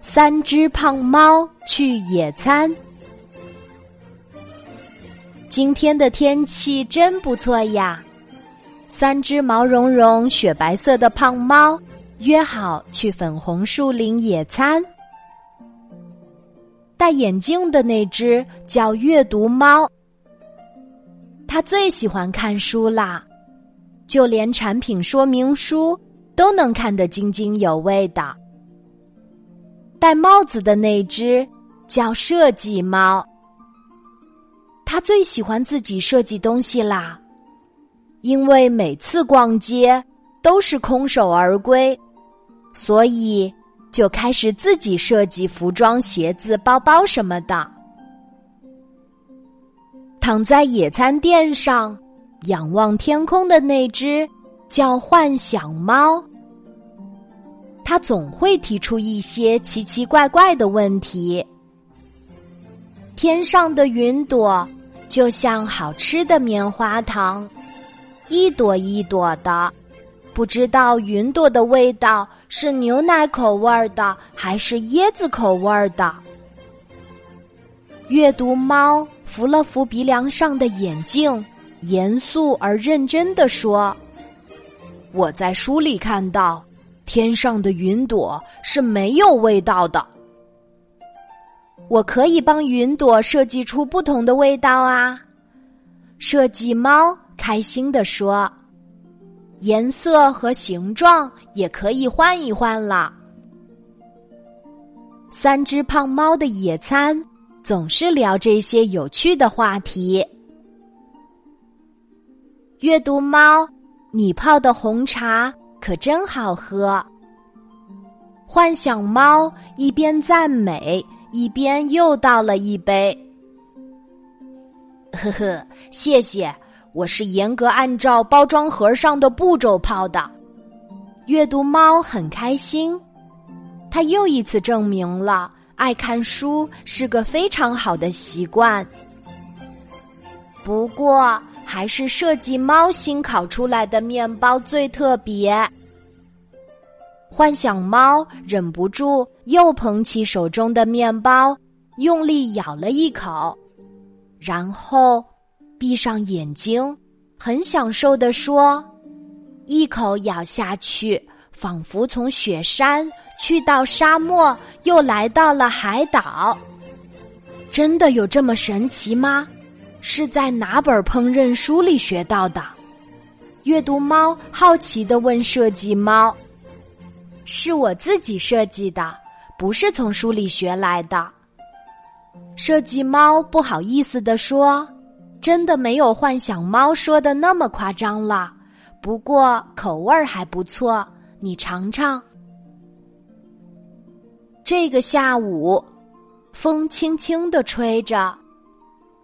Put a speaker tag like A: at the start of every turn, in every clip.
A: 三只胖猫去野餐。今天的天气真不错呀！三只毛茸茸、雪白色的胖猫约好去粉红树林野餐。戴眼镜的那只叫阅读猫，它最喜欢看书啦，就连产品说明书都能看得津津有味的。戴帽子的那只叫设计猫，它最喜欢自己设计东西啦，因为每次逛街都是空手而归，所以。就开始自己设计服装、鞋子、包包什么的。躺在野餐垫上，仰望天空的那只叫幻想猫。他总会提出一些奇奇怪怪的问题。天上的云朵就像好吃的棉花糖，一朵一朵的。不知道云朵的味道是牛奶口味的还是椰子口味的？阅读猫扶了扶鼻梁上的眼镜，严肃而认真的说：“我在书里看到，天上的云朵是没有味道的。我可以帮云朵设计出不同的味道啊！”设计猫开心的说。颜色和形状也可以换一换了。三只胖猫的野餐总是聊这些有趣的话题。阅读猫，你泡的红茶可真好喝。幻想猫一边赞美，一边又倒了一杯。呵呵，谢谢。我是严格按照包装盒上的步骤泡的。阅读猫很开心，它又一次证明了爱看书是个非常好的习惯。不过，还是设计猫新烤出来的面包最特别。幻想猫忍不住又捧起手中的面包，用力咬了一口，然后。闭上眼睛，很享受的说：“一口咬下去，仿佛从雪山去到沙漠，又来到了海岛。真的有这么神奇吗？是在哪本烹饪书里学到的？”阅读猫好奇的问设计猫：“是我自己设计的，不是从书里学来的。”设计猫不好意思的说。真的没有幻想猫说的那么夸张了，不过口味儿还不错，你尝尝。这个下午，风轻轻的吹着，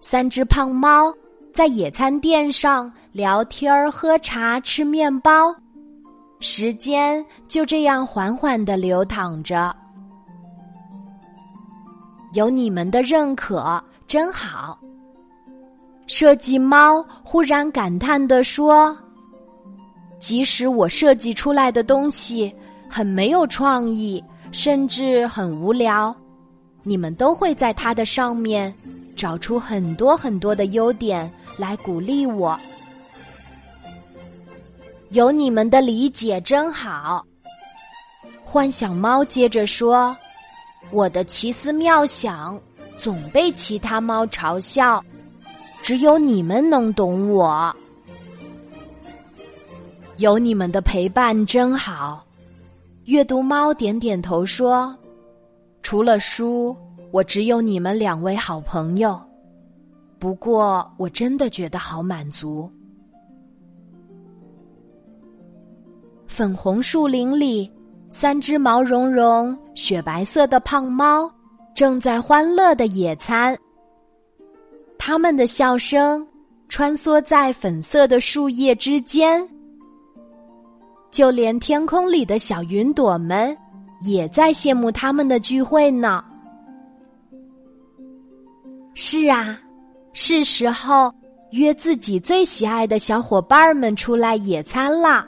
A: 三只胖猫在野餐垫上聊天儿、喝茶、吃面包，时间就这样缓缓的流淌着。有你们的认可，真好。设计猫忽然感叹地说：“即使我设计出来的东西很没有创意，甚至很无聊，你们都会在它的上面找出很多很多的优点来鼓励我。有你们的理解真好。”幻想猫接着说：“我的奇思妙想总被其他猫嘲笑。”只有你们能懂我，有你们的陪伴真好。阅读猫点点头说：“除了书，我只有你们两位好朋友。不过，我真的觉得好满足。”粉红树林里，三只毛茸茸、雪白色的胖猫正在欢乐的野餐。他们的笑声穿梭在粉色的树叶之间，就连天空里的小云朵们也在羡慕他们的聚会呢。是啊，是时候约自己最喜爱的小伙伴们出来野餐啦。